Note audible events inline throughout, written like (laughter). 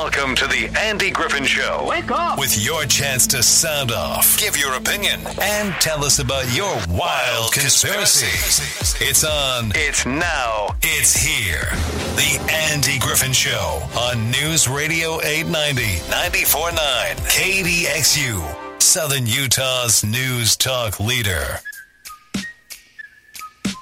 Welcome to the Andy Griffin Show. Wake up! With your chance to sound off, give your opinion, and tell us about your wild conspiracy. It's on. It's now. It's here. The Andy Griffin Show on News Radio 890, 94.9, KDXU, Southern Utah's news talk leader.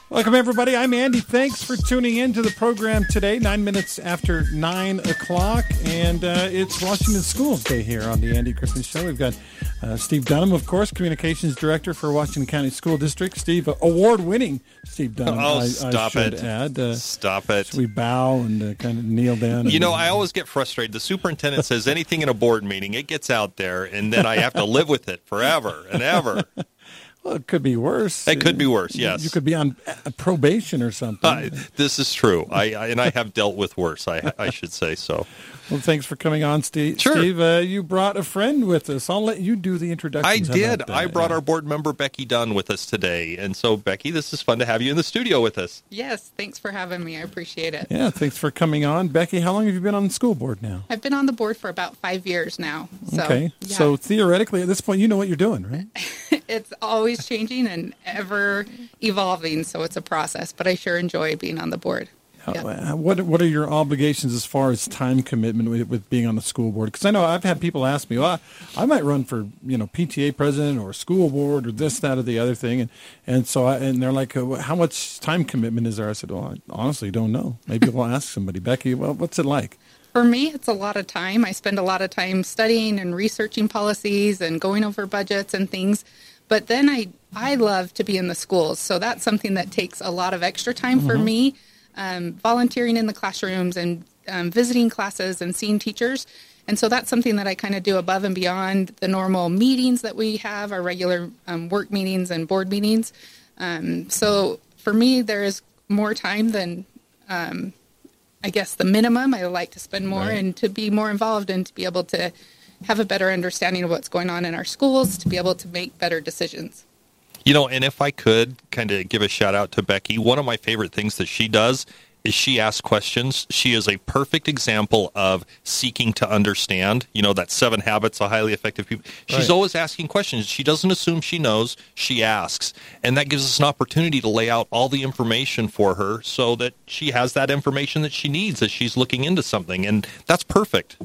Welcome, everybody. I'm Andy. Thanks for tuning in to the program today, nine minutes after nine o'clock. And uh, it's Washington Schools Day here on the Andy Griffin Show. We've got uh, Steve Dunham, of course, Communications Director for Washington County School District. Steve, uh, award winning Steve Dunham. Oh, I, stop I it. add. Uh, Stop it. so we bow and uh, kind of kneel down. You know, I always get frustrated. The superintendent says anything in a board meeting, it gets out there, and then I have to live with it forever and ever. Well, it could be worse. It could be worse, yes. You could be on probation or something. Uh, this is true. I, I and I have dealt with worse. I I should say so. Well, thanks for coming on, Steve. Sure. Steve, uh, you brought a friend with us. I'll let you do the introduction. I did. I brought our board member Becky Dunn with us today, and so Becky, this is fun to have you in the studio with us. Yes, thanks for having me. I appreciate it. Yeah, thanks for coming on. Becky, how long have you been on the school board now? I've been on the board for about five years now. So, okay. yeah, So theoretically, at this point, you know what you're doing, right? (laughs) it's always changing and ever evolving. So it's a process, but I sure enjoy being on the board. Yeah. Uh, What What are your obligations as far as time commitment with, with being on the school board? Because I know I've had people ask me, well, I, I might run for you know PTA president or school board or this, that, or the other thing, and and so I, and they're like, uh, how much time commitment is there? I said, well, I honestly don't know. Maybe we'll ask somebody. Becky, well, what's it like? For me, it's a lot of time. I spend a lot of time studying and researching policies and going over budgets and things. But then I, I love to be in the schools. So that's something that takes a lot of extra time for me. Um, volunteering in the classrooms and um, visiting classes and seeing teachers. And so that's something that I kind of do above and beyond the normal meetings that we have, our regular um, work meetings and board meetings. Um, so for me, there is more time than um, I guess the minimum. I like to spend more Right. and to be more involved and to be able to have a better understanding of what's going on in our schools, to be able to make better decisions. You know, and if I could kind of give a shout out to Becky, one of my favorite things that she does is she asks questions. She is a perfect example of seeking to understand. You know, that seven habits of highly effective people. She's Right. always asking questions. She doesn't assume she knows, she asks. And that gives us an opportunity to lay out all the information for her so that she has that information that she needs as she's looking into something. And that's perfect.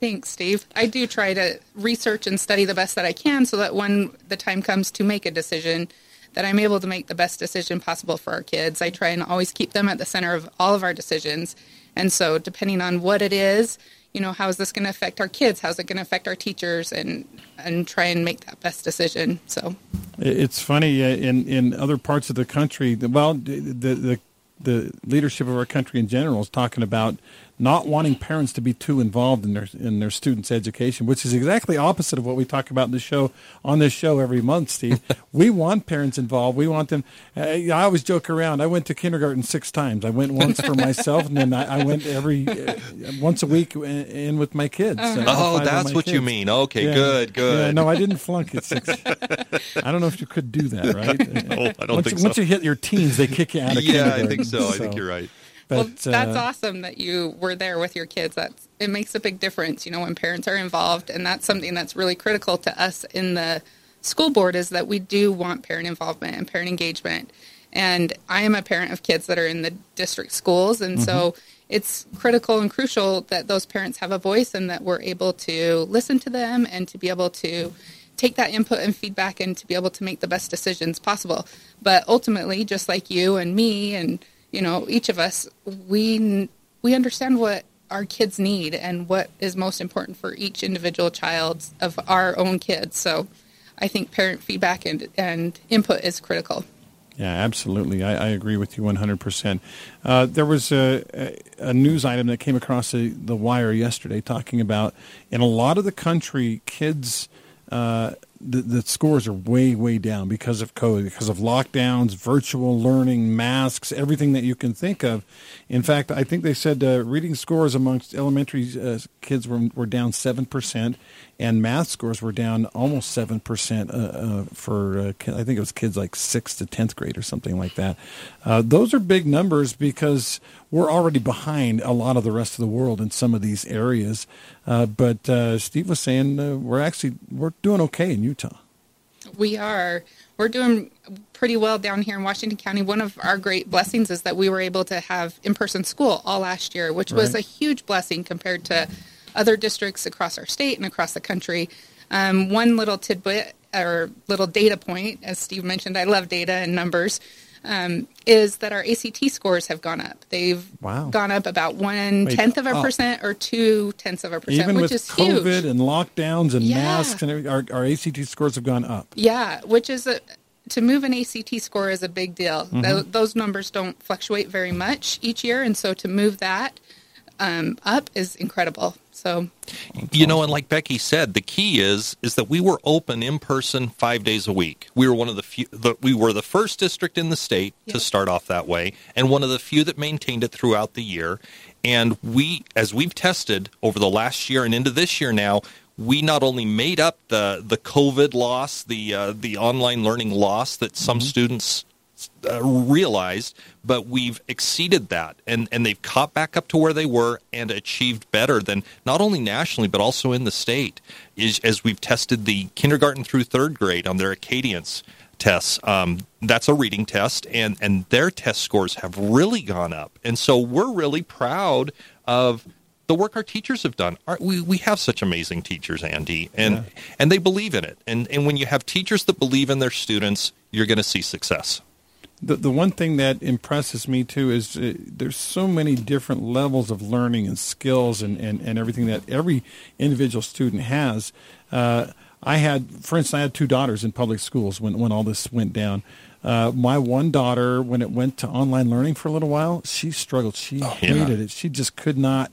Thanks, Steve. I do try to research and study the best that I can so that when the time comes to make a decision, that I'm able to make the best decision possible for our kids. I try and always keep them at the center of all of our decisions. And so, depending on what it is, you know, how is this going to affect our kids? How's it going to affect our teachers? And and try and make that best decision. So, It's funny uh, in in other parts of the country. Well, the the the leadership of our country in general is talking about not wanting parents to be too involved in their in their students' education, which is exactly opposite of what we talk about in the show on this show every month. Steve, (laughs) we want parents involved. We want them. Uh, I always joke around. I went to kindergarten six times. I went once for myself, and then I, I went every uh, once a week in, in with my kids. uh, Oh, that's what you mean. Okay, Yeah. good, good. Yeah, no, I didn't flunk it. Six. (laughs) I don't know if you could do that, (laughs) right? No, I don't once, think you- so. once you hit your teens, they kick you out of yeah, I kindergarten. think so. I think you're right. Well, that's uh, awesome that you were there with your kids. That's it makes a big difference, you know, when parents are involved, and that's something that's really critical to us in the school board is that we do want parent involvement and parent engagement. And I am a parent of kids that are in the district schools, and so it's critical and crucial that those parents have a voice and that we're able to listen to them and to be able to take that input and feedback and to be able to make the best decisions possible. But ultimately, just like you and me and you know each of us, we we understand what our kids need and what is most important for each individual child of our own kids. So I think parent feedback and, and input is critical. Yeah, absolutely. I, I agree with you 100%. Uh, there was a, a, news item that came across the, the wire yesterday talking about in a lot of the country, kids uh, the, the scores are way way down because of COVID, because of lockdowns, virtual learning, masks, everything that you can think of. In fact, I think they said uh, reading scores amongst elementary uh, kids were were down seven percent, and math scores were down almost seven percent uh, uh, for uh, I think it was kids like sixth to tenth grade or something like that. Uh, those are big numbers because we're already behind a lot of the rest of the world in some of these areas. But Steve was saying we're actually we're doing okay in Utah. We are. We're doing pretty well down here in Washington County. One of our great blessings is that we were able to have in-person school all last year, which was a huge blessing compared to other districts across our state and across the country. Um, one little tidbit or little data point, as Steve mentioned, I love data and numbers, um, is that our ACT scores have gone up. They've Wow. gone up about one Wait, tenth of a percent or two tenths of a percent, Even which with is COVID huge. and lockdowns and Yeah. masks and our, our ACT scores have gone up. Yeah, which is a to move an ACT score is a big deal. Mm-hmm. Tho- those numbers don't fluctuate very much each year, and so to move that um, up is incredible. So You know, and like Becky said, the key is is that we were open in person five days a week. We were one of the few. that we were the first district in the state to start off that way, and one of the few that maintained it throughout the year. And we, as we've tested over the last year and into this year now, we not only made up the the COVID loss, the uh, the online learning loss that some students uh, realized, but we've exceeded that, and and they've caught back up to where they were and achieved better than not only nationally but also in the state. Is as we've tested the kindergarten through third grade on their Acadience tests. Um, that's a reading test, and and their test scores have really gone up, and so we're really proud of the work our teachers have done. Our, we we have such amazing teachers, Andy, and and they believe in it. And and when you have teachers that believe in their students, you're going to see success. The the one thing that impresses me too is uh, there's so many different levels of learning and skills and, and, and everything that every individual student has. Uh, I had, for instance, I had two daughters in public schools when, when all this went down. Uh, my one daughter, when it went to online learning for a little while, she struggled. She yeah. hated it. She just could not.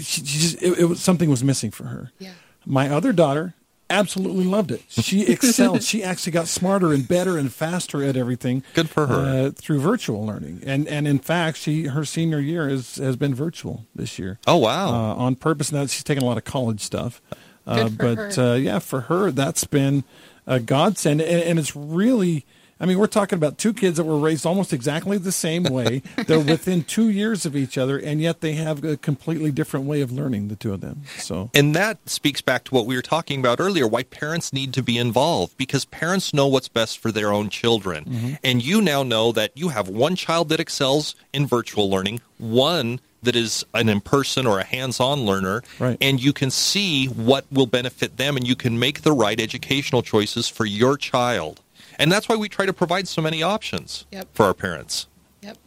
She, she just it, it was something was missing for her. Yeah. My other daughter absolutely loved it. She (laughs) excelled. she actually got smarter and better and faster at everything. Good for her. Uh, through virtual learning, and and in fact, she her senior year is, has been virtual this year. Oh wow! Uh, on purpose. Now she's taking a lot of college stuff, uh, Good for but her. Uh, yeah, for her that's been a godsend, and, and it's really. I mean, we're talking about two kids that were raised almost exactly the same way. (laughs) They're within two years of each other, and yet they have a completely different way of learning. The two of them. So And that speaks back to what we were talking about earlier why parents need to be involved because parents know what's best for their own children. Mm-hmm. And you now know that you have one child that excels in virtual learning, one that is an in person or a hands on learner, Right. and you can see what will benefit them and you can make the right educational choices for your child. And that's why we try to provide so many options Yep. for our parents. yep.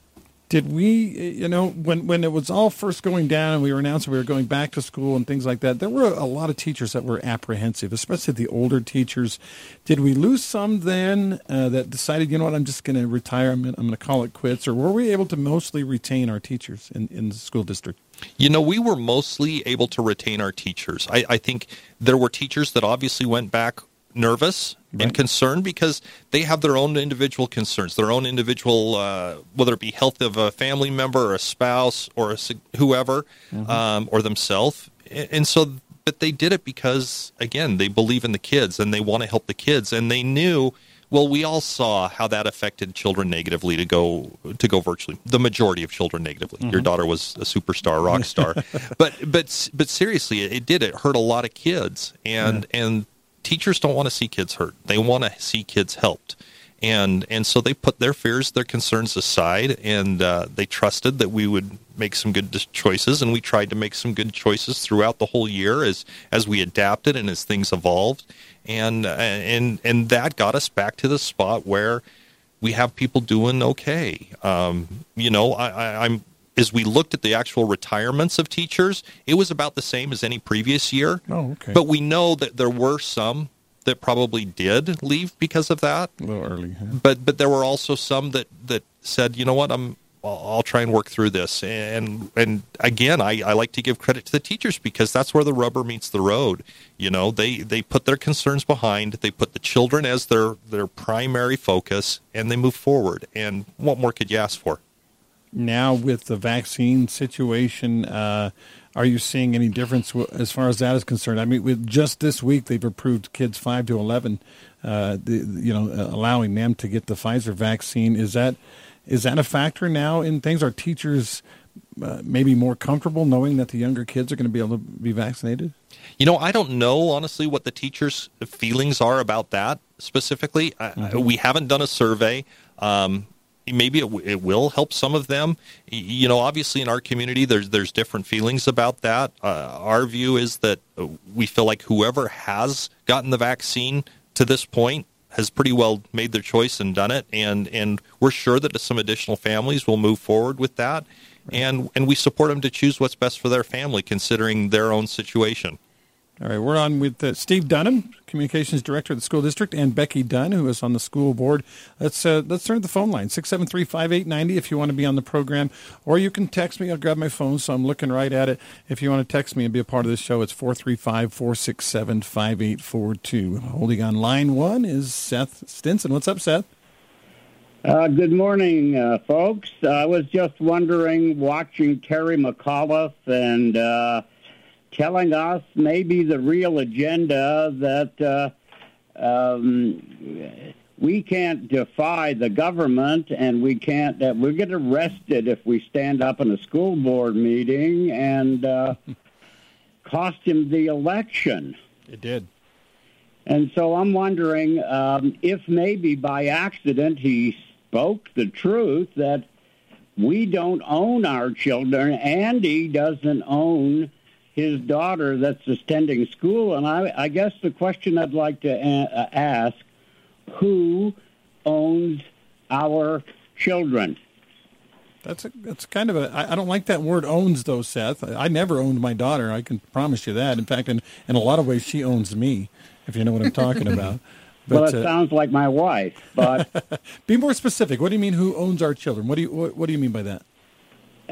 Did we, you know, when when it was all first going down and we were announcing we were going back to school and things like that, there were a lot of teachers that were apprehensive, especially the older teachers. Did we lose some then uh, that decided, you know what, I'm just going to retire, I'm going to call it quits, or were we able to mostly retain our teachers in, in the school district? You know, we were mostly able to retain our teachers. I, I think there were teachers that obviously went back nervous Right. and concerned because they have their own individual concerns, their own individual, uh, whether it be health of a family member or a spouse or a, whoever, um, or themselves. And so, but they did it because, again, they believe in the kids and they want to help the kids. And they knew, well, we all saw how that affected children negatively to go to go virtually. The majority of children negatively. Your daughter was a superstar, rock star, (laughs) but but but seriously, it, it did. It hurt a lot of kids, and and teachers don't want to see kids hurt. They want to see kids helped. And and so they put their fears, their concerns aside, and uh, they trusted that we would make some good choices. And we tried to make some good choices throughout the whole year as as we adapted and as things evolved. And uh, and and that got us back to the spot where we have people doing okay. Um, you know, I, I, I'm as we looked at the actual retirements of teachers, it was about the same as any previous year. Oh, okay. But we know that there were some that probably did leave because of that. A little early. huh? But but there were also some that that said, you know what, I'm I'll try and work through this. And and again, I, I like to give credit to the teachers because that's where the rubber meets the road. You know, they, they put their concerns behind, they put the children as their, their primary focus, and they move forward. And what more could you ask for? Now, with the vaccine situation, uh, are you seeing any difference as far as that is concerned? I mean, with just this week, they've approved kids five to eleven, uh, the, you know, allowing them to get the Pfizer vaccine. Is that is that a factor now in things? Are teachers uh, maybe more comfortable knowing that the younger kids are going to be able to be vaccinated? You know, I don't know honestly what the teachers' feelings are about that specifically. Mm-hmm. we haven't done a survey. Um, maybe it, it, will help some of them. You know, obviously in our community, there's there's different feelings about that. Uh, our view is that we feel like whoever has gotten the vaccine to this point has pretty well made their choice and done it, and and we're sure that some additional families will move forward with that, right. and and we support them to choose what's best for their family, considering their own situation. All right, we're on with uh, Steve Dunham, communications director of the school district, and Becky Dunn, who is on the school board. Let's uh, let's turn to the phone line six seven three five eight ninety if you want to be on the program, or you can text me. I'll grab my phone, so I'm looking right at it. If you want to text me and be a part of this show, it's 435-467-5842. Holding on line one is Seth Stinson. What's up, Seth? Uh, good morning, uh, folks. I was just wondering, watching Terry McAuliffe and uh, telling us maybe the real agenda that uh, um, we can't defy the government and we can't uh, we get arrested if we stand up in a school board meeting and uh, (laughs) cost him the election. It did. And so I'm wondering um, if maybe by accident he spoke the truth that we don't own our children. Andy doesn't own his daughter that's attending school. And I, I guess the question I'd like to a- uh, ask who owns our children? That's a, that's kind of a. I, I don't like that word owns though, Seth. I, I never owned my daughter. I can promise you that. In fact, in in a lot of ways, she owns me. If you know what I'm talking (laughs) about. But, well, it uh, sounds like my wife. But (laughs) be more specific. What do you mean? Who owns our children? What do you what, what do you mean by that?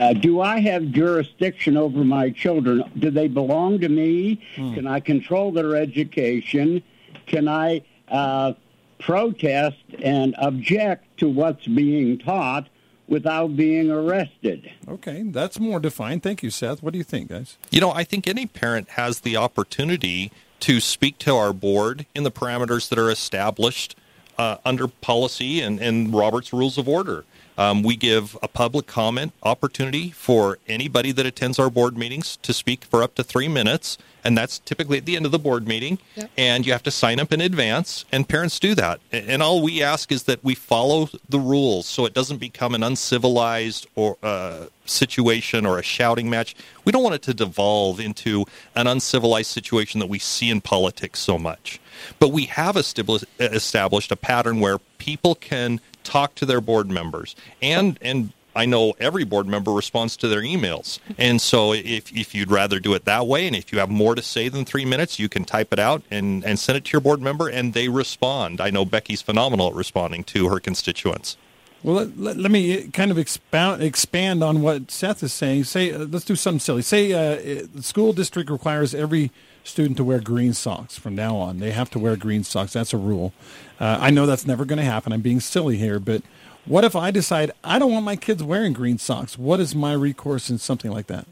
Uh, do I have jurisdiction over my children? Do they belong to me? Hmm. Can I control their education? Can I uh, protest and object to what's being taught without being arrested? Okay, that's more defined. Thank you, Seth. What do you think, guys? You know, I think any parent has the opportunity to speak to our board in the parameters that are established uh, under policy and, and Robert's Rules of Order. Um, we give a public comment opportunity for anybody that attends our board meetings to speak for up to three minutes, and that's typically at the end of the board meeting. Yep. And you have to sign up in advance, and parents do that. And all we ask is that we follow the rules so it doesn't become an uncivilized or uh, situation or a shouting match. We don't want it to devolve into an uncivilized situation that we see in politics so much. But we have established a pattern where people can talk to their board members and and I know every board member responds to their emails. And so if, if you'd rather do it that way, and if you have more to say than three minutes, you can type it out and, and send it to your board member, and they respond. I know Becky's phenomenal at responding to her constituents. Well, let, let, let me kind of expound, expand on what Seth is saying. Say, uh, let's do something silly. Say uh, the school district requires every student to wear green socks from now on. They have to wear green socks. That's a rule. Uh, I know that's never going to happen. I'm being silly here, but what if I decide I don't want my kids wearing green socks? What is my recourse in something like that?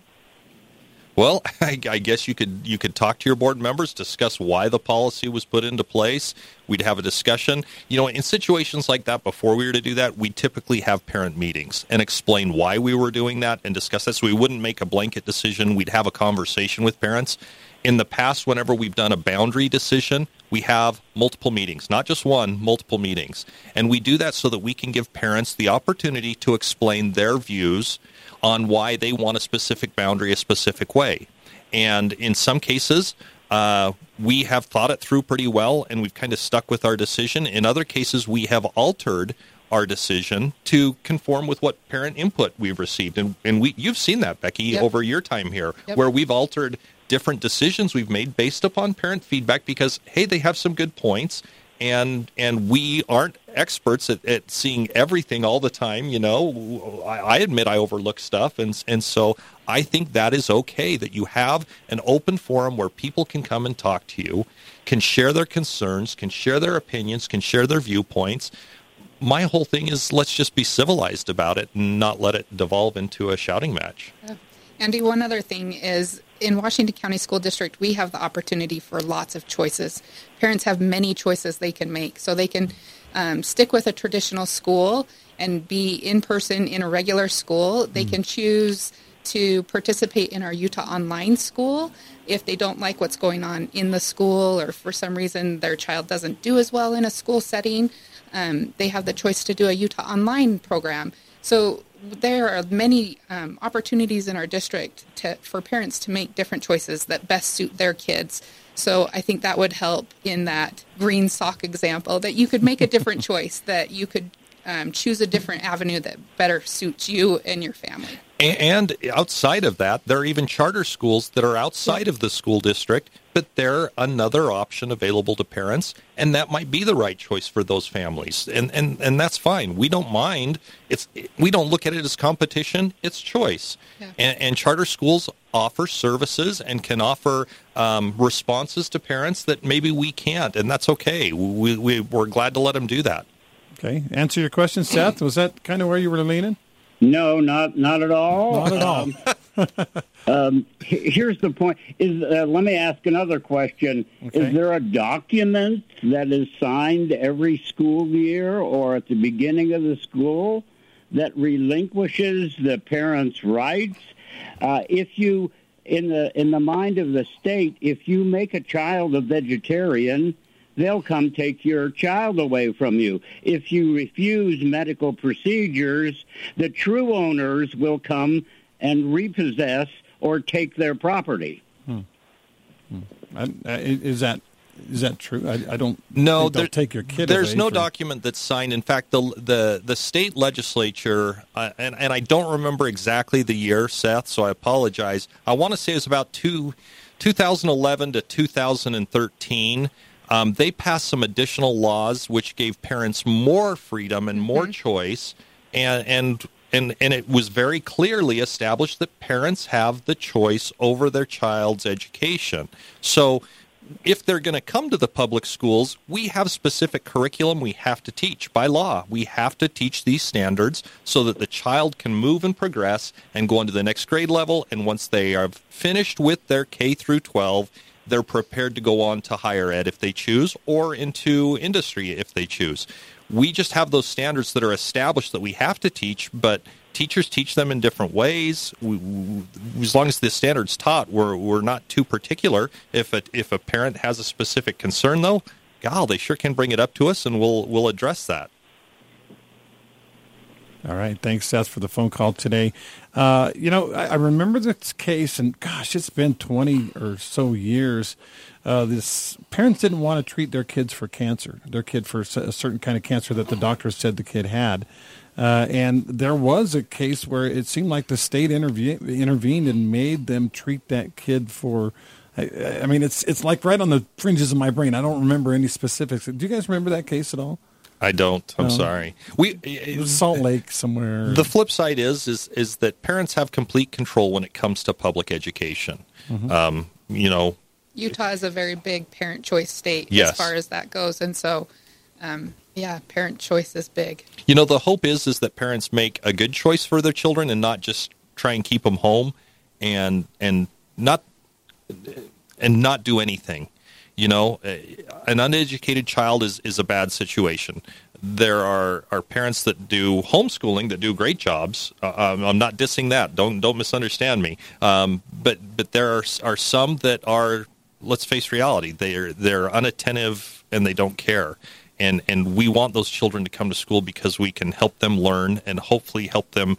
Well, (laughs) I, I, guess you could you could talk to your board members, discuss why the policy was put into place. We'd have a discussion. You know, in situations like that, before we were to do that, we typically have parent meetings and explain why we were doing that and discuss that. So we wouldn't make a blanket decision. We'd have a conversation with parents in the past, whenever we've done a boundary decision, we have multiple meetings, not just one, multiple meetings. And we do that so that we can give parents the opportunity to explain their views on why they want a specific boundary a specific way. And in some cases, uh, we have thought it through pretty well and we've kind of stuck with our decision. In other cases, we have altered our decision to conform with what parent input we've received. And, and we, you've seen that, Becky, yep. over your time here, yep. where we've altered different decisions we've made based upon parent feedback because hey they have some good points and and we aren't experts at, at seeing everything all the time. You know, I, I admit I overlook stuff, and and so I think that is okay that you have an open forum where people can come and talk to you, can share their concerns, can share their opinions, can share their viewpoints. My whole thing is let's just be civilized about it and not let it devolve into a shouting match. Andy, one other thing is in Washington County School District, we have the opportunity for lots of choices. Parents have many choices they can make. So they can um, stick with a traditional school and be in person in a regular school. They mm. can choose to participate in our Utah Online School if they don't like what's going on in the school or for some reason their child doesn't do as well in a school setting. Um, they have the choice to do a Utah Online program. So there are many um, opportunities in our district to, for parents to make different choices that best suit their kids. So I think that would help in that green sock example that you could make a different (laughs) choice, that you could um, choose a different avenue that better suits you and your family. And outside of that, there are even charter schools that are outside of the school district, but they're another option available to parents, and that might be the right choice for those families. And and and that's fine. We don't mind. It's we don't look at it as competition. It's choice. Yeah. And, and, charter schools offer services and can offer um, responses to parents that maybe we can't, and that's okay. We, we we're glad to let them do that. Okay. Answer your question, Seth. Was that kind of where you were leaning? No, not not at all. Not at all. um, (laughs) um here's the point: is uh, let me ask another question. Okay. Is there a document that is signed every school year or at the beginning of the school that relinquishes the parents' rights? Uh, if you in the in the mind of the state, if you make a child a vegetarian, they'll come take your child away from you. If you refuse medical procedures, the true owners will come and repossess or take their property. Hmm. Hmm. Is that is that true? I, I don't. No, there, take your kid. There's no for... document that's signed. In fact, the the the state legislature, uh, and and I don't remember exactly the year, Seth. So I apologize. I want to say it was about two, 2011 to 2013 um, they passed some additional laws which gave parents more freedom and more mm-hmm. choice, and and and and it was very clearly established that parents have the choice over their child's education. So if they're going to come to the public schools, we have specific curriculum we have to teach by law. We have to teach these standards so that the child can move and progress and go on to the next grade level. And once they are finished with their K through 12, they're prepared to go on to higher ed if they choose or into industry if they choose. We just have those standards that are established that we have to teach, but teachers teach them in different ways. We, we, as long as the standards taught, we're, we're not too particular. If a, if a parent has a specific concern, though, God, they sure can bring it up to us, and we'll we'll address that. All right. Thanks, Seth, for the phone call today. Uh, you know, I, I, remember this case, and gosh, it's been 20 or so years. Uh, this parents didn't want to treat their kids for cancer, their kid for a certain kind of cancer that the doctor said the kid had. Uh, and there was a case where it seemed like the state interve- intervened and made them treat that kid for. I, I mean, it's it's like right on the fringes of my brain. I don't remember any specifics. Do you guys remember that case at all? I don't. I'm no. sorry. We Salt Lake somewhere. The flip side is is is that parents have complete control when it comes to public education. Mm-hmm. Um, you know, Utah is a very big parent choice state yes. as far as that goes, and so um, yeah, parent choice is big. You know, the hope is is that parents make a good choice for their children and not just try and keep them home and and not and not do anything. You know, an uneducated child is, is a bad situation. There are, are parents that do homeschooling that do great jobs. Uh, um, I'm not dissing that. Don't don't misunderstand me. Um, but but there are are some that are let's face reality. They're they're unattentive and they don't care. And and we want those children to come to school because we can help them learn and hopefully help them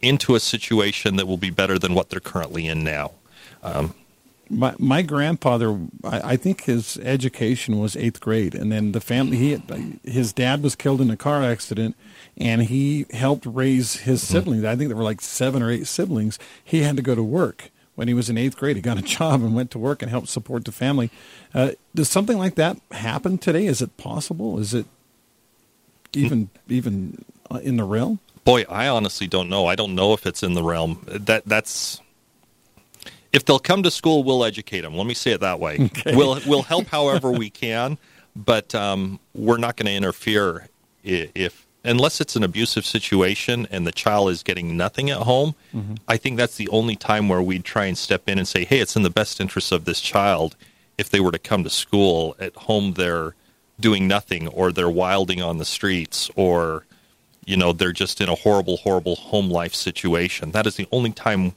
into a situation that will be better than what they're currently in now. Um, my my grandfather, I, I, think his education was eighth grade, and then the family. He his dad was killed in a car accident, and he helped raise his mm-hmm. siblings. I think there were like seven or eight siblings. He had to go to work when he was in eighth grade. He got a (laughs) job and went to work and helped support the family. Uh, does something like that happen today? Is it possible? Is it even even uh, in the realm? Boy, I honestly don't know. I don't know if it's in the realm. That that's if they'll come to school, we'll educate them. Let me say it that way. Okay. We'll we'll help however we can, but um, we're not going to interfere if unless it's an abusive situation and the child is getting nothing at home. Mm-hmm. I think that's the only time where we'd try and step in and say, "Hey, it's in the best interest of this child if they were to come to school. At home, they're doing nothing, or they're wilding on the streets, or you know they're just in a horrible, horrible home life situation. That is the only time."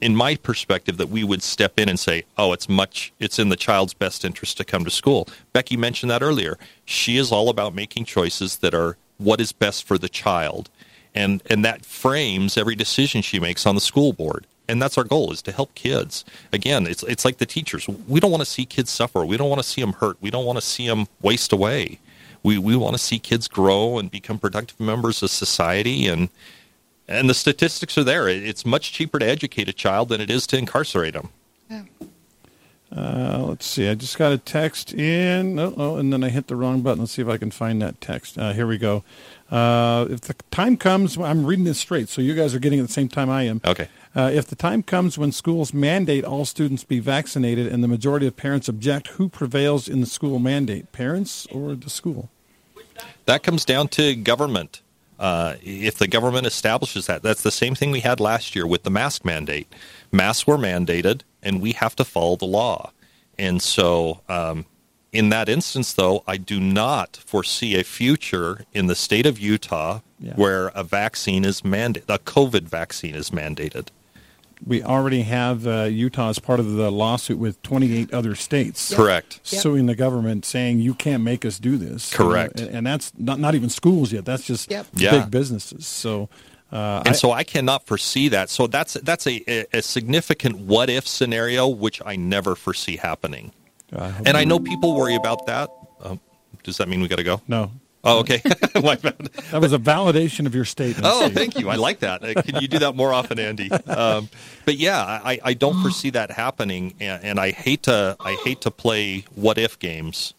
In my perspective that we would step in and say oh it's much it's in the child's best interest to come to school. Becky mentioned that earlier. She is all about making choices that are what is best for the child. And and that frames every decision she makes on the school board. And that's our goal is to help kids. Again it's it's like the teachers. We don't want to see kids suffer. We don't want to see them hurt. We don't want to see them waste away. We we want to see kids grow and become productive members of society and and the statistics are there it's much cheaper to educate a child than it is to incarcerate them yeah. Uh, let's see. I just got a text in. Oh, oh, and then I hit the wrong button. Let's see if I can find that text. Uh, here we go. Uh, if the time comes, I'm reading this straight, so you guys are getting it at the same time I am. Okay. Uh, if the time comes when schools mandate all students be vaccinated and the majority of parents object, who prevails in the school mandate, parents or the school? That comes down to government. Uh, if the government establishes that, that's the same thing we had last year with the mask mandate. Masks were mandated and we have to follow the law. And so, um, in that instance, though, I do not foresee a future in the state of Utah yeah. where a vaccine is mandated, a COVID vaccine is mandated. We already have uh, Utah as part of the lawsuit with 28 other states. Correct. Suing the government saying you can't make us do this. Correct. and that's not, not even schools yet. That's just yep. big yeah. businesses. So uh, and I, so I cannot foresee that. So that's that's a, a significant what if scenario, which I never foresee happening. I and I know people worry about that. Uh, does that mean we got to go? No. Oh, okay. (laughs) (laughs) that was a validation of your statement. Oh, thank you. I like that. Uh, can you do that more often, Andy? Um, but yeah, I, I, don't foresee that happening, and, and I hate to I hate to play what if games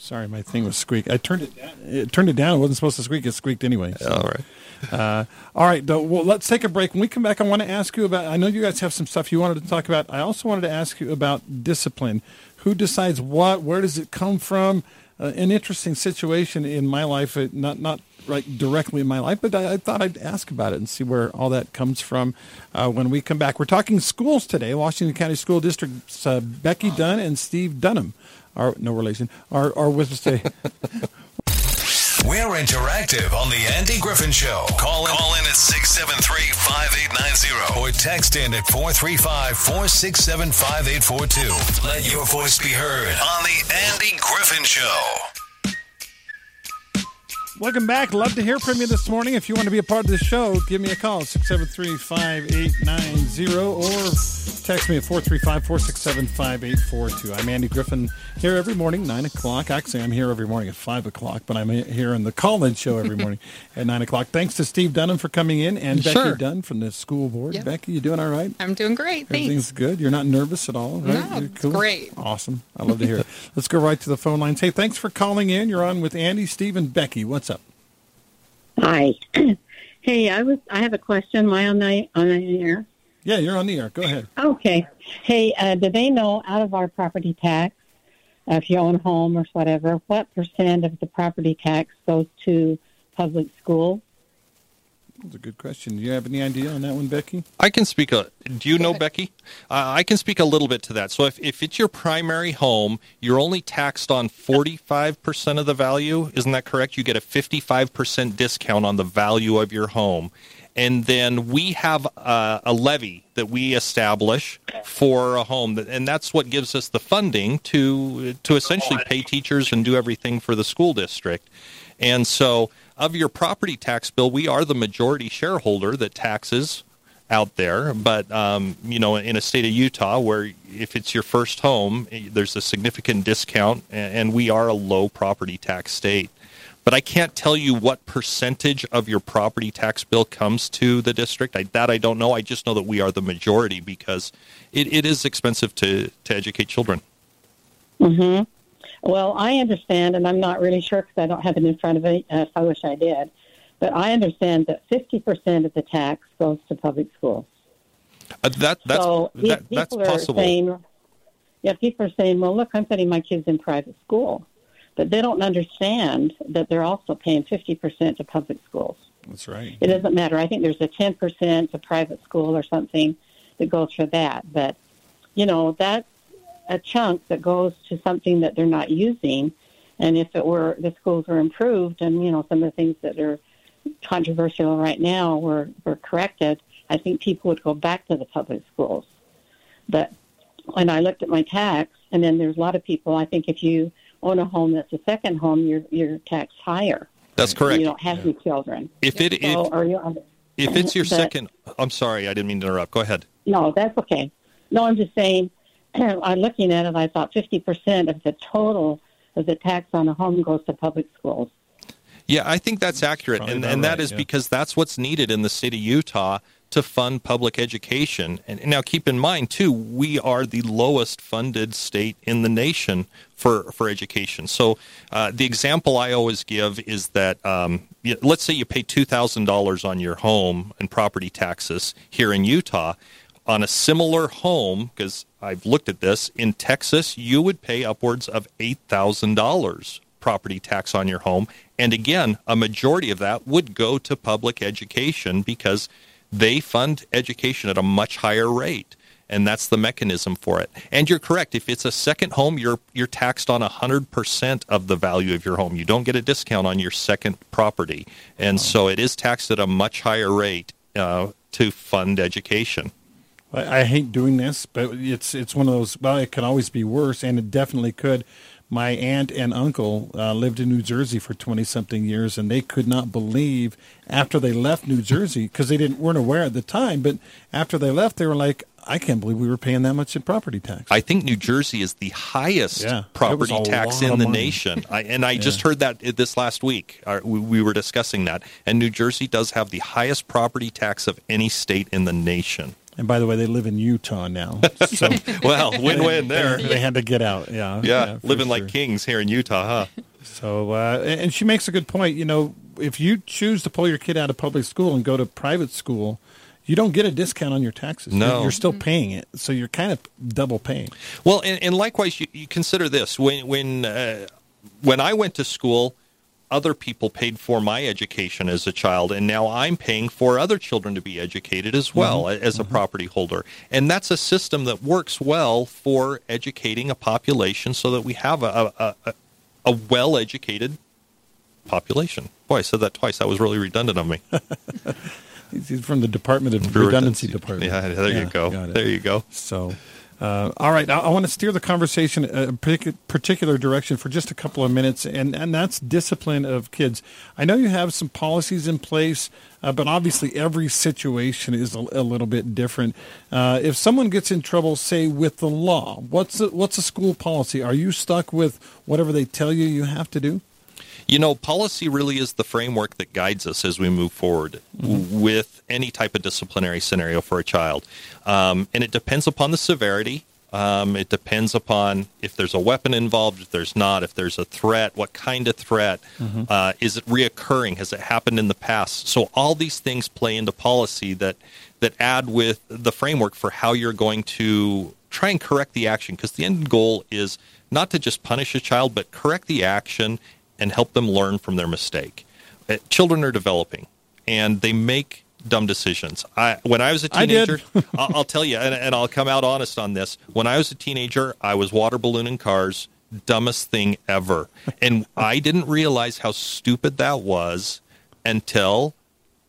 Sorry, my thing was squeak. I turned it down. It turned it down. It wasn't supposed to squeak. It squeaked anyway. So. All right. Uh, all right. Well, let's take a break. When we come back, I want to ask you about. I know you guys have some stuff you wanted to talk about. I also wanted to ask you about discipline. Who decides what? Where does it come from? Uh, an interesting situation in my life. Uh, not not right directly in my life, but I, I, thought I'd ask about it and see where all that comes from. Uh, when we come back, we're talking schools today. Washington County School District's uh, Becky Dunn and Steve Dunham are no relation, are, are with us today. (laughs) We're interactive on the Andy Griffin Show. Call in, Call in at 673-5890 or text in at 435-467-5842. Let your voice be heard on the Andy Griffin Show. Welcome back. Love to hear from you this morning. If you want to be a part of the show, give me a call, 673-5890 or Text me at 435-467-5842. I'm Andy Griffin here every morning, 9 o'clock. Actually, I'm here every morning at 5 o'clock, but I'm here in the call-in show every (laughs) morning at 9 o'clock. Thanks to Steve Dunham for coming in and sure. Becky Dunn from the school board. Yep. Becky, you doing all right? I'm doing great. Thanks. Everything's good? You're not nervous at all? Right? No, You're cool? great. Awesome. I love to hear it. (laughs) Let's go right to the phone lines. Hey, thanks for calling in. You're on with Andy, Steve, and Becky. What's up? Hi. (clears throat) hey, I was. I have a question. Am I on the on the air? Yeah, you're on the air. Go ahead. Okay. Hey, uh, do they know out of our property tax, uh, if you own a home or whatever, what percent of the property tax goes to public schools? That's a good question. Do you have any idea on that one, Becky? I can speak a. Do you know Becky? Uh, I can speak a little bit to that. So if, if it's your primary home, you're only taxed on 45% of the value. Isn't that correct? You get a 55% discount on the value of your home and then we have a, a, levy that we establish for a home, and that's what gives us the funding to to essentially pay teachers and do everything for the school district. And so, of your property tax bill, we are the majority shareholder that taxes out there. But um, you know, in a state of Utah, where if it's your first home, there's a significant discount, and we are a low property tax state but I can't tell you what percentage of your property tax bill comes to the district. I, that I don't know. I just know that we are the majority because it, it is expensive to, to educate children. Mm-hmm. Well, I understand, and I'm not really sure because I don't have it in front of me. Uh, I wish I did. But I understand that 50% of the tax goes to public schools. Uh, that, that's, so that, that's people possible. Are saying, yeah, people are saying, well, look, I'm putting my kids in private school. But they don't understand that they're also paying 50% to public schools. That's right. It doesn't matter. I think there's a 10% to private school or something that goes for that. But, you know, that's a chunk that goes to something that they're not using. And if it were the schools were improved and, you know, some of the things that are controversial right now were, were corrected, I think people would go back to the public schools. But when I looked at my tax, and then there's a lot of people, I think if you own a home that's a second home, you're you're taxed higher. That's correct. You don't have yeah. any children. If it so, if, you, if it's your (laughs) but, second, I'm sorry, I didn't mean to interrupt. Go ahead. No, that's okay. No, I'm just saying. (clears throat) I'm looking at it. I thought 50 percent of the total of the tax on a home goes to public schools. Yeah, I think that's accurate, and, and that right, is yeah. because that's what's needed in the state of Utah to fund public education. And now keep in mind, too, we are the lowest funded state in the nation for, for education. So uh, the example I always give is that um, let's say you pay $2,000 on your home and property taxes here in Utah. On a similar home, because I've looked at this, in Texas, you would pay upwards of $8,000 property tax on your home. And again, a majority of that would go to public education because they fund education at a much higher rate and that's the mechanism for it. And you're correct. If it's a second home, you're you're taxed on hundred percent of the value of your home. You don't get a discount on your second property, and so it is taxed at a much higher rate uh, to fund education. I, I hate doing this, but it's it's one of those. Well, it could always be worse, and it definitely could my aunt and uncle uh, lived in New Jersey for 20 something years, and they could not believe after they left New Jersey because they didn't weren't aware at the time. But after they left, they were like, "I can't believe we were paying that much in property tax." I think New Jersey is the highest yeah, property tax in the money. nation, I, and I (laughs) yeah. just heard that this last week. Uh, we, we were discussing that, and New Jersey does have the highest property tax of any state in the nation. And by the way, they live in Utah now. (laughs) So well, win-win there. They, they, had to get out. Yeah, yeah, yeah living sure. like kings here in Utah, huh? So, uh, and she makes a good point. You know, if you choose to pull your kid out of public school and go to private school, you don't get a discount on your taxes. No, you're still paying it, so you're kind of double paying. Well, and, and likewise, you, you, consider this when when uh, when I went to school other people paid for my education as a child, and now I'm paying for other children to be educated as well mm-hmm. as a mm-hmm. property holder. And that's a system that works well for educating a population so that we have a, a, a, a well educated population. Boy, I said that twice. That was really redundant of me. (laughs) He's from the Department of Redundancy, Redundancy Department. Yeah, there yeah, you go. There you go. So uh, all right, I, I, want to steer the conversation a particular direction for just a couple of minutes, and, and that's discipline of kids. I know you have some policies in place, uh, but obviously every situation is a, a little bit different. Uh, if someone gets in trouble, say with the law, what's a, what's a school policy? Are you stuck with whatever they tell you you have to do? You know, policy really is the framework that guides us as we move forward mm-hmm. with any type of disciplinary scenario for a child. Um, and it depends upon the severity. Um, it depends upon if there's a weapon involved, if there's not, if there's a threat, what kind of threat, mm-hmm. uh, is it reoccurring, has it happened in the past? So all these things play into policy that that add with the framework for how you're going to try and correct the action, because the end goal is not to just punish a child, but correct the action and help them learn from their mistake. Uh, children are developing, and they make dumb decisions. I when I was a teenager, (laughs) I'll, I'll, tell you, and, and, I'll come out honest on this. When I was a teenager, I was water ballooning cars, dumbest thing ever, and (laughs) I didn't realize how stupid that was until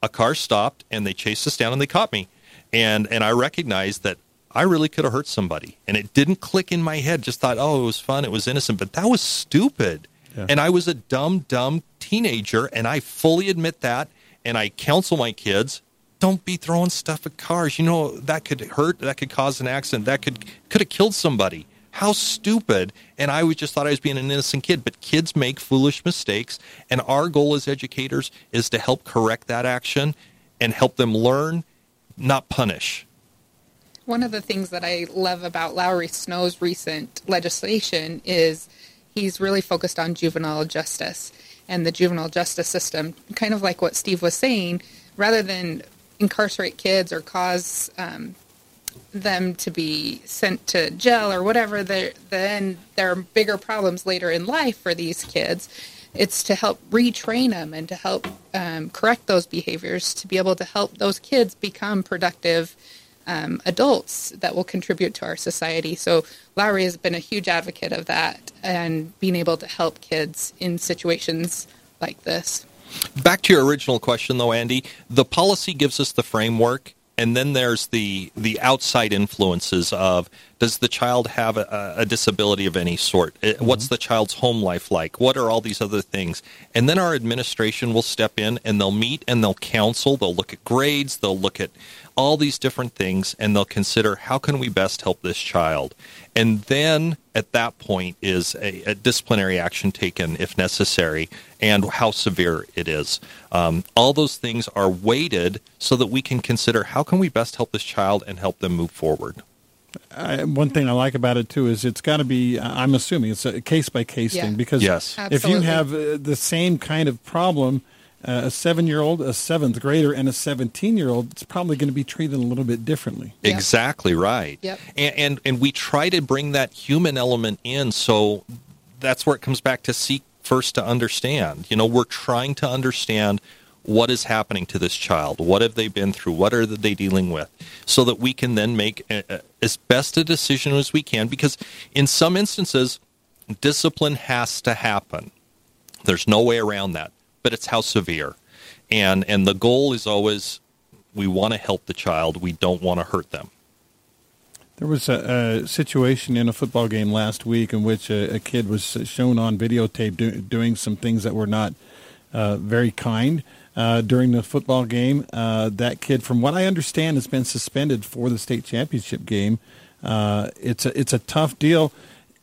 a car stopped and they chased us down and they caught me, and and I recognized that. I really could have hurt somebody, and it didn't click in my head. Just thought, oh, it was fun, it was innocent, but that was stupid. Yeah. And I was a dumb, dumb teenager, and I fully admit that. And I counsel my kids don't be throwing stuff at cars. You know that could hurt. That could cause an accident. That could could have killed somebody. How stupid! And I was just thought I was being an innocent kid. But kids make foolish mistakes, and our goal as educators is to help correct that action and help them learn, not punish. One of the things that I love about Lowry Snow's recent legislation is he's really focused on juvenile justice and the juvenile justice system, kind of like what Steve was saying, rather than incarcerate kids or cause um, them to be sent to jail or whatever, then there are bigger problems later in life for these kids. It's to help retrain them and to help um, correct those behaviors to be able to help those kids become productive um, adults that will contribute to our society. So Lowry has been a huge advocate of that and being able to help kids in situations like this. Back to your original question, though, Andy, the policy gives us the framework and then there's the the outside influences of does the child have a, a disability of any sort? Mm-hmm. what's the child's home life like? What are all these other things? And then our administration will step in and they'll meet and they'll counsel. They'll look at grades. They'll look at all these different things and they'll consider how can we best help this child? And then at that point is a, a disciplinary action taken if necessary and how severe it is um, all those things are weighted so that we can consider how can we best help this child and help them move forward I, one thing I like about it too is it's got to be. I'm assuming it's a case by case thing because yes. if you have uh, the same kind of problem uh, a seven year old, a seventh grader, and a 17 year old, it's probably going to be treated a little bit differently. Yep. Exactly right. Yep. And, and, and we try to bring that human element in. So that's where it comes back to seek first to understand. You know, we're trying to understand what is happening to this child. What have they been through? What are they dealing with? So that we can then make a, a, as best a decision as we can. Because in some instances, discipline has to happen. There's no way around that but it's how severe. And and the goal is always we want to help the child. We don't want to hurt them. There was a, a, situation in a football game last week in which a, a kid was shown on videotape do, doing some things that were not uh, very kind uh, during the football game. Uh, that kid, from what I understand, has been suspended for the state championship game. Uh, it's a it's a tough deal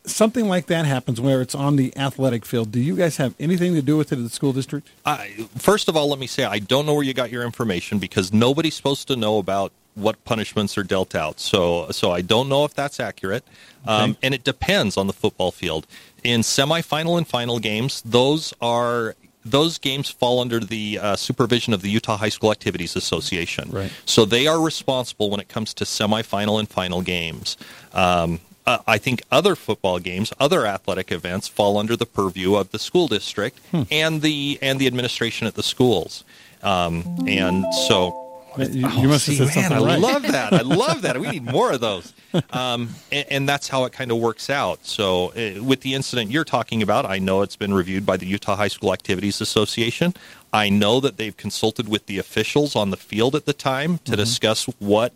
something like that happens where it's on the athletic field, do you guys have anything to do with it at the school district? I, first of all, let me say I don't know where you got your information because nobody's supposed to know about what punishments are dealt out. So, so I don't know if that's accurate, okay. um, and it depends on the football field. In semifinal and final games, those are those games fall under the uh, supervision of the Utah High School Activities Association. Right. So they are responsible when it comes to semifinal and final games. Um, uh, I think other football games, other athletic events fall under the purview of the school district hmm. and the and the administration at the schools. Um, and so you, oh, must see, have said man, something I love (laughs) that. I love that. We need more of those. Um, and, and, that's how it kind of works out. So, uh, with the incident you're talking about, I know it's been reviewed by the Utah High School Activities Association. I know that they've consulted with the officials on the field at the time to mm-hmm. discuss what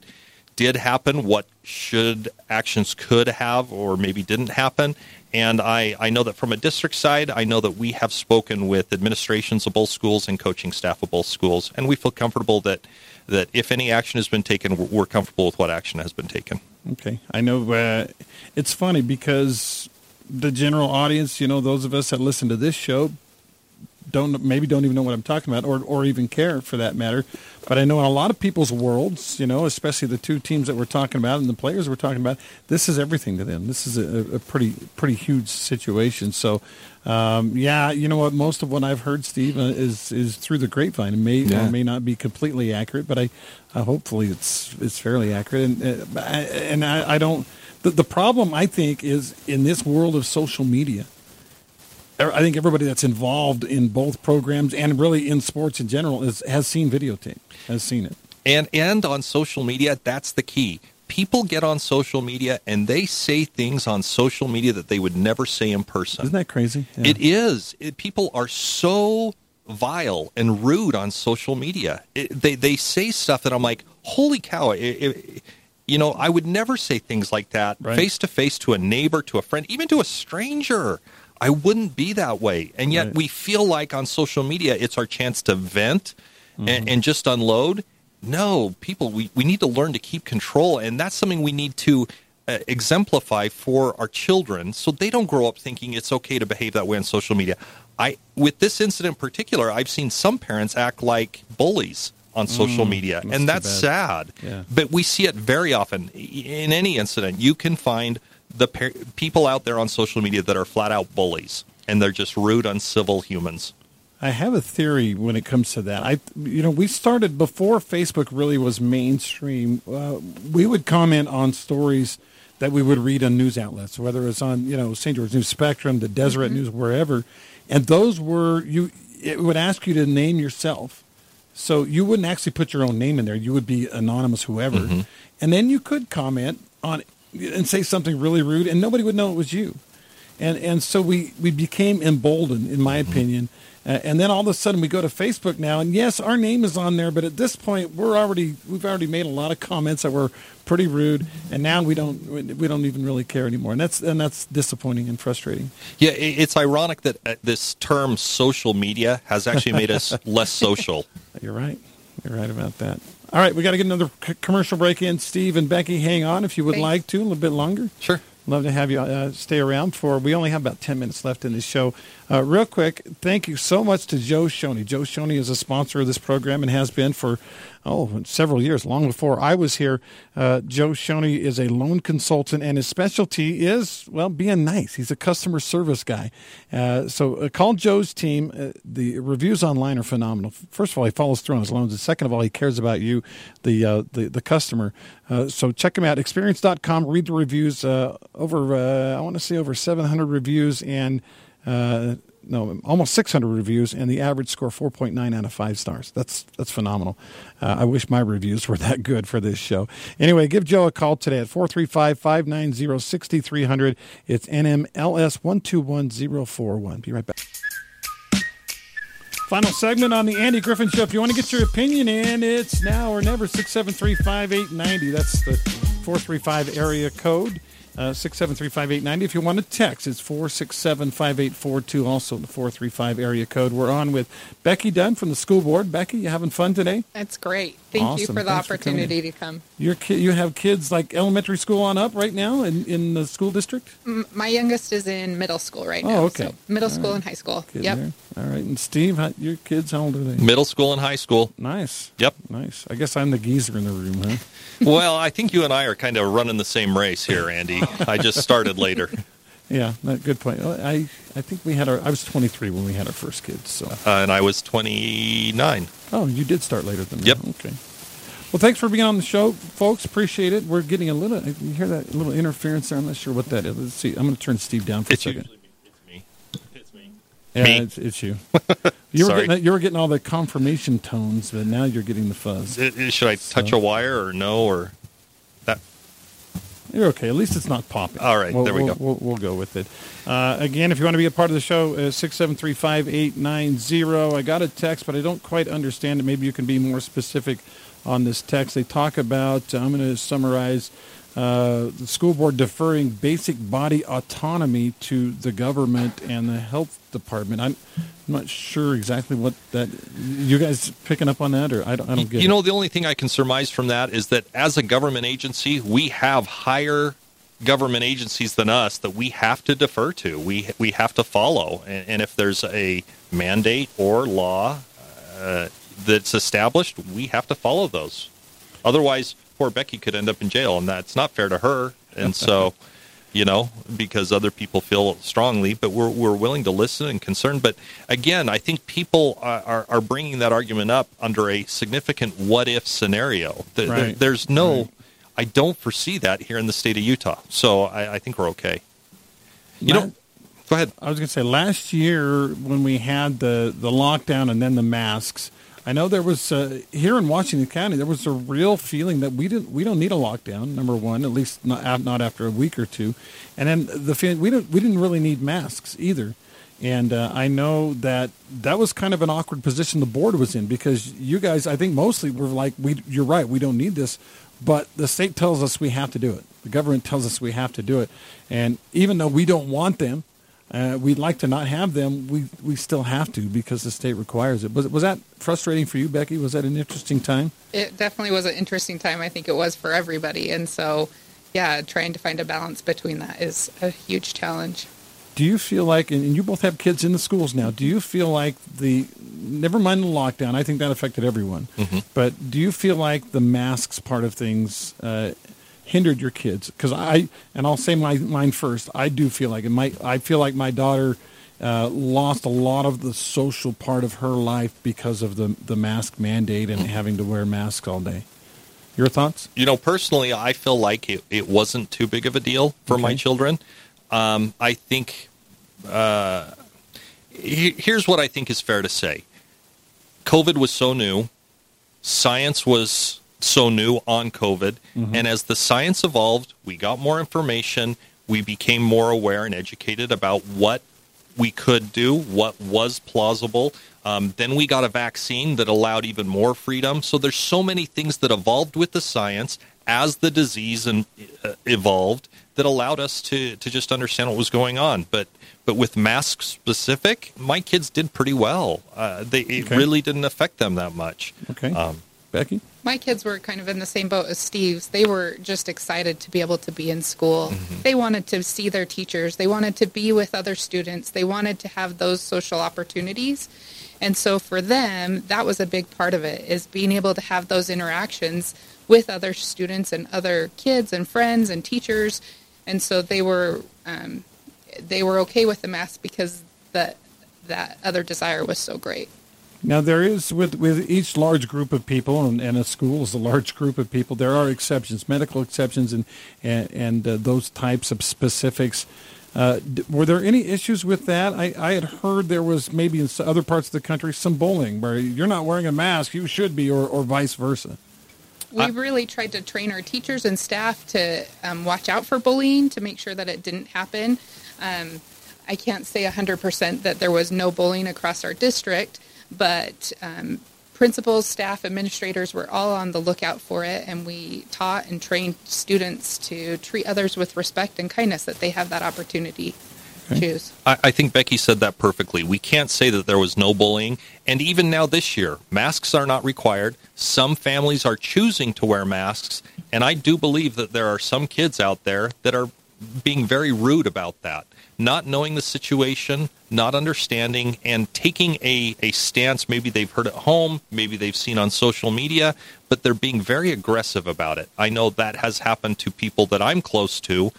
did happen, what should actions could have or maybe didn't happen. And I, I know that from a district side, I know that we have spoken with administrations of both schools and coaching staff of both schools, and we feel comfortable that that if any action has been taken, we're comfortable with what action has been taken. Okay, I know uh, it's funny because the general audience, you know, those of us that listen to this show, don't maybe don't even know what I'm talking about, or or even care for that matter. But I know in a lot of people's worlds, you know, especially the two teams that we're talking about and the players we're talking about, this is everything to them. This is a, a pretty pretty huge situation. So, um, yeah, you know what? Most of what I've heard, Steve, uh, is is through the grapevine. It may yeah. or may not be completely accurate, but I, uh, hopefully it's it's fairly accurate. And uh, and I, I don't. The, the problem I think is in this world of social media I think everybody that's involved in both programs and really in sports in general is, has seen videotape, has seen it. And and on social media, that's the key. People get on social media and they say things on social media that they would never say in person. Isn't that crazy? Yeah. It is. It, people are so vile and rude on social media. It, they they say stuff that I'm like, holy cow! It, you know, I would never say things like that face to face to a neighbor, to a friend, even to a stranger. I wouldn't be that way. And yet right. we feel like on social media it's our chance to vent mm-hmm. and, and, just unload. No, people, we, we need to learn to keep control. And that's something we need to uh, exemplify for our children so they don't grow up thinking it's okay to behave that way on social media. I, with this incident in particular, I've seen some parents act like bullies on social mm, media, and that's sad. Yeah. But we see it very often. In any incident, you can find the par- people out there on social media that are flat out bullies and they're just rude, uncivil humans. I have a theory when it comes to that. I, you know, we started before Facebook really was mainstream. Uh, we would comment on stories that we would read on news outlets, whether it's on, you know, St. George News Spectrum, the Deseret mm-hmm. News, wherever, and those were you. It would ask you to name yourself, so you wouldn't actually put your own name in there. You would be anonymous, whoever, mm-hmm. and then you could comment on and say something really rude, and nobody would know it was you. And and so we we became emboldened, in my opinion uh, and then all of a sudden we go to Facebook now, and yes, our name is on there, but at this point we're already we've already made a lot of comments that were pretty rude, and now we don't we don't even really care anymore, and that's and that's disappointing and frustrating. Yeah, it's ironic that uh, this term social media has actually made us (laughs) less social. You're right. You're right about that. All right, we got to get another c- commercial break in. Steve and Becky, hang on if you would Thanks. like to a little bit longer. Sure. Love to have you uh, stay around for. We only have about ten minutes left in the show. Uh, real quick, thank you so much to Joe Shoney. Joe Shoney is a sponsor of this program and has been for oh, several years, long before I was here. Uh, Joe Shoney is a loan consultant, and his specialty is, well, being nice. He's a customer service guy. Uh, so uh, call Joe's team. Uh, the reviews online are phenomenal. First of all, he follows through on his loans. And second of all, he cares about you, the, uh, the, the customer. So check him out, experience.com. Read the reviews. over, I want to say, over 700 reviews and no, almost 600 reviews, and the average score 4.9 out of five stars. That's that's phenomenal. Uh, I wish my reviews were (laughs) that good for this show. Anyway, give Joe a call today at 435-590-6300. It's NMLS 121041. Be right back. Final segment on the Andy Griffin Show. If you want to get your opinion in, it's now or never 673 5890. That's the 435 area code. Uh, six seven three five eight ninety. If you want to text, it's four six seven five eight four two. Also the four three five area code. We're on with Becky Dunn from the school board. Becky, you having fun today? That's great. Thank awesome. you for the Thanks opportunity for to come. Your ki- you have kids like elementary school on up right now in, in the school district. M- my youngest is in middle school right oh, now. Oh, okay. So middle All school right. and high school. Kid yep. There. All right. And Steve, how, your kids how old are they? Middle school and high school. Nice. Yep. Nice. I guess I'm the geezer in the room, huh? well, I think you and I are kind of running the same race here, Andy. I just started later. (laughs) Yeah, good point. I I think we had our. I was 23 when we had our first kids. So. Uh, and I was 29. Oh, you did start later than me. Yep. Okay. Well, thanks for being on the show, folks. Appreciate it. We're getting a little. You hear that little interference there? I'm not sure what that is. Let's see. I'm going to turn Steve down for it's a second. It's me. It's me. Yeah, me. It's, it's you. (laughs) You were, getting, you were getting all the confirmation tones, but now you're getting the fuzz. It, it, should I so. touch a wire or no or? You're okay. At least it's not popping. All right, we'll, there we we'll, go. We'll, we'll, go with it. Uh, again, if you want to be a part of the show, uh, six seven three five eight nine zero. I got a text, but I don't quite understand it. Maybe you can be more specific on this text. They talk about. Uh, I'm going to summarize uh, the school board deferring basic body autonomy to the government and the health department. I'm not sure exactly what that. You guys picking up on that, or I don't, I don't get. You it. know, the only thing I can surmise from that is that as a government agency, we have higher government agencies than us that we have to defer to. We we have to follow, and, and if there's a mandate or law uh, that's established, we have to follow those. Otherwise, poor Becky could end up in jail, and that's not fair to her. And so, (laughs) you know, because other people feel strongly, but we're we're willing to listen and concern. But again, I think people are are, bringing that argument up under a significant what if scenario. There, right. there, there's no, right. I don't foresee that here in the state of Utah. So I, I think we're okay. You know. Go ahead. I was going to say last year when we had the, the lockdown and then the masks, I know there was uh, here in Washington County there was a real feeling that we didn't we don't need a lockdown. Number one, at least not not after a week or two, and then the feeling we don't we didn't really need masks either. And uh, I know that that was kind of an awkward position the board was in because you guys, I think mostly were like, we, you're right, we don't need this, but the state tells us we have to do it. The government tells us we have to do it. And even though we don't want them, uh, we'd like to not have them. We we still have to because the state requires it. Was was that frustrating for you, Becky? Was that an interesting time? It definitely was an interesting time. I think it was for everybody, and so yeah, trying to find a balance between that is a huge challenge. Do you feel like, and you both have kids in the schools now, do you feel like the, never mind the lockdown, I think that affected everyone, mm-hmm. but do you feel like the masks part of things uh, hindered your kids? Because I and I'll say my mine first. I do feel like it might. I feel like my daughter uh, lost a lot of the social part of her life because of the the mask mandate and having to wear masks all day. Your thoughts? You know, personally, I feel like it, it wasn't too big of a deal for okay. my children. Um, I think uh, he, here's what I think is fair to say COVID was so new, science was so new on COVID, mm-hmm. and as the science evolved, we got more information, we became more aware and educated about what we could do, what was plausible. Um, then we got a vaccine that allowed even more freedom. So there's so many things that evolved with the science as the disease and, uh, evolved that allowed us to to just understand what was going on. But but with mask specific, my kids did pretty well. Uh, they it okay. really didn't affect them that much. Okay, um, Becky. My kids were kind of in the same boat as Steve's. They were just excited to be able to be in school. Mm-hmm. They wanted to see their teachers. They wanted to be with other students. They wanted to have those social opportunities. And so for them, that was a big part of it is being able to have those interactions with other students and other kids and friends and teachers. And so they were um, they were okay with the mask because that that other desire was so great. Now there is with with each large group of people, and, and a school is a large group of people. There are exceptions, medical exceptions, and and, and uh, those types of specifics. Uh, were there any issues with that? I, I had heard there was maybe in other parts of the country some bullying where you're not wearing a mask, you should be, or, or vice versa. We really tried to train our teachers and staff to um, watch out for bullying to make sure that it didn't happen. Um, I can't say 100% that there was no bullying across our district, but um, principals, staff, administrators were all on the lookout for it, and we taught and trained students to treat others with respect and kindness that they have that opportunity okay. choose. I, I, think Becky said that perfectly. We can't say that there was no bullying, and even now this year, masks are not required. Some families are choosing to wear masks, and I do believe that there are some kids out there that are being very rude about that not knowing the situation, not understanding, and taking a, a stance maybe they've heard at home, maybe they've seen on social media, but they're being very aggressive about it. I know that has happened to people that I'm close to,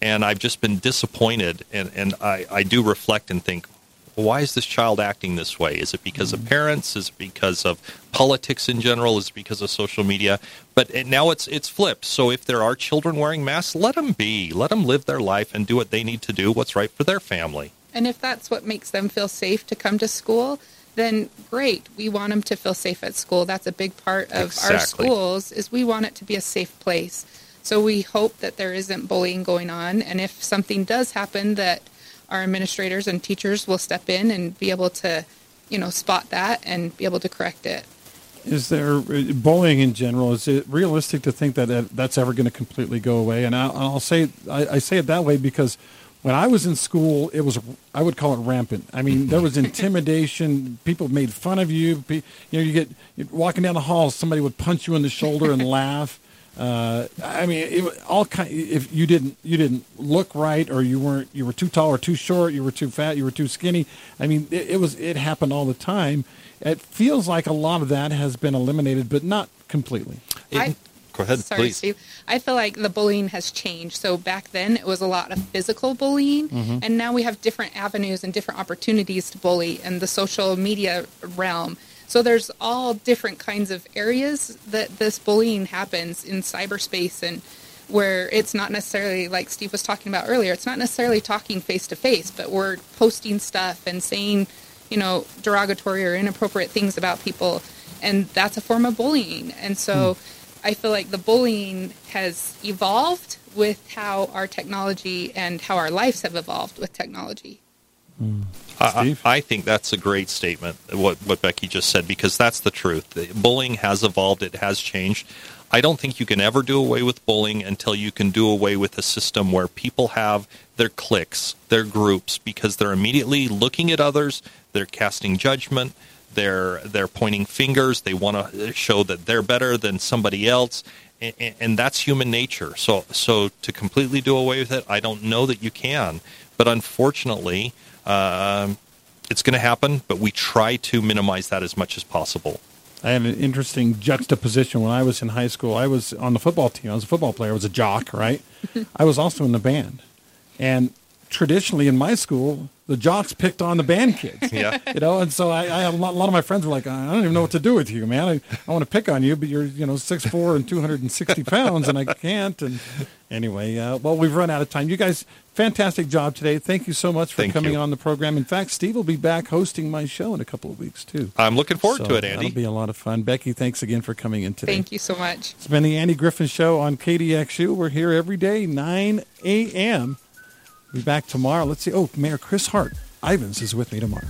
and I've just been disappointed. And, and I, I do reflect and think, why is this child acting this way? Is it because of parents? Is it because of politics in general? Is it because of social media? But now it's it's flipped. So if there are children wearing masks, let them be. Let them live their life and do what they need to do, what's right for their family. And if that's what makes them feel safe to come to school, then great. We want them to feel safe at school. That's a big part of exactly. our schools is we want it to be a safe place. So we hope that there isn't bullying going on and if something does happen that our administrators and teachers will step in and be able to, you know, spot that and be able to correct it. Is there uh, bullying in general? Is it realistic to think that that's ever going to completely go away? And I'll, I'll say I, I say it that way because when I was in school, it was I would call it rampant. I mean, there was (laughs) intimidation. People made fun of you. You know, you get walking down the hall, somebody would punch you in the shoulder and laugh. Uh, I mean, it, all kind. If you didn't you didn't look right, or you weren't you were too tall or too short, you were too fat, you were too skinny. I mean, it, it was it happened all the time. It feels like a lot of that has been eliminated, but not completely. I, Go ahead, sorry, please. Steve. I feel like the bullying has changed. So back then it was a lot of physical bullying, mm-hmm. and now we have different avenues and different opportunities to bully in the social media realm. So there's all different kinds of areas that this bullying happens in cyberspace and where it's not necessarily like Steve was talking about earlier, it's not necessarily talking face to face, but we're posting stuff and saying, you know, derogatory or inappropriate things about people and that's a form of bullying. And so hmm. I feel like the bullying has evolved with how our technology and how our lives have evolved with technology. I, I, think that's a great statement, what, what Becky just said, because that's the truth. The bullying has evolved, it has changed. I don't think you can ever do away with bullying until you can do away with a system where people have their cliques, their groups, because they're immediately looking at others, they're casting judgment, they're they're pointing fingers, they want to show that they're better than somebody else, and, and that's human nature. So so to completely do away with it, I don't know that you can. But unfortunately, uh, it's going to happen, but we try to minimize that as much as possible. I had an interesting juxtaposition when I was in high school. I was on the football team. I was a football player. I was a jock, right? (laughs) I was also in the band. And traditionally in my school, the jocks picked on the band kids. Yeah. (laughs) You know, and so I, I a lot, a lot of my friends were like, I don't even know what to do with you, man. I, I want to pick on you, but you're, you know, six four and 260 pounds, and I can't. And anyway, uh, well, we've run out of time. You guys, fantastic job today. Thank you so much for Thank coming you. on the program. In fact, Steve will be back hosting my show in a couple of weeks, too. I'm looking forward So to it, Andy. That'll be a lot of fun. Becky, thanks again for coming in today. Thank you so much. It's been the Andy Griffin Show on KDXU. We're here every day, 9 a.m. Be back tomorrow. Let's see. Oh, Mayor Chris Hart Ivins is with me tomorrow.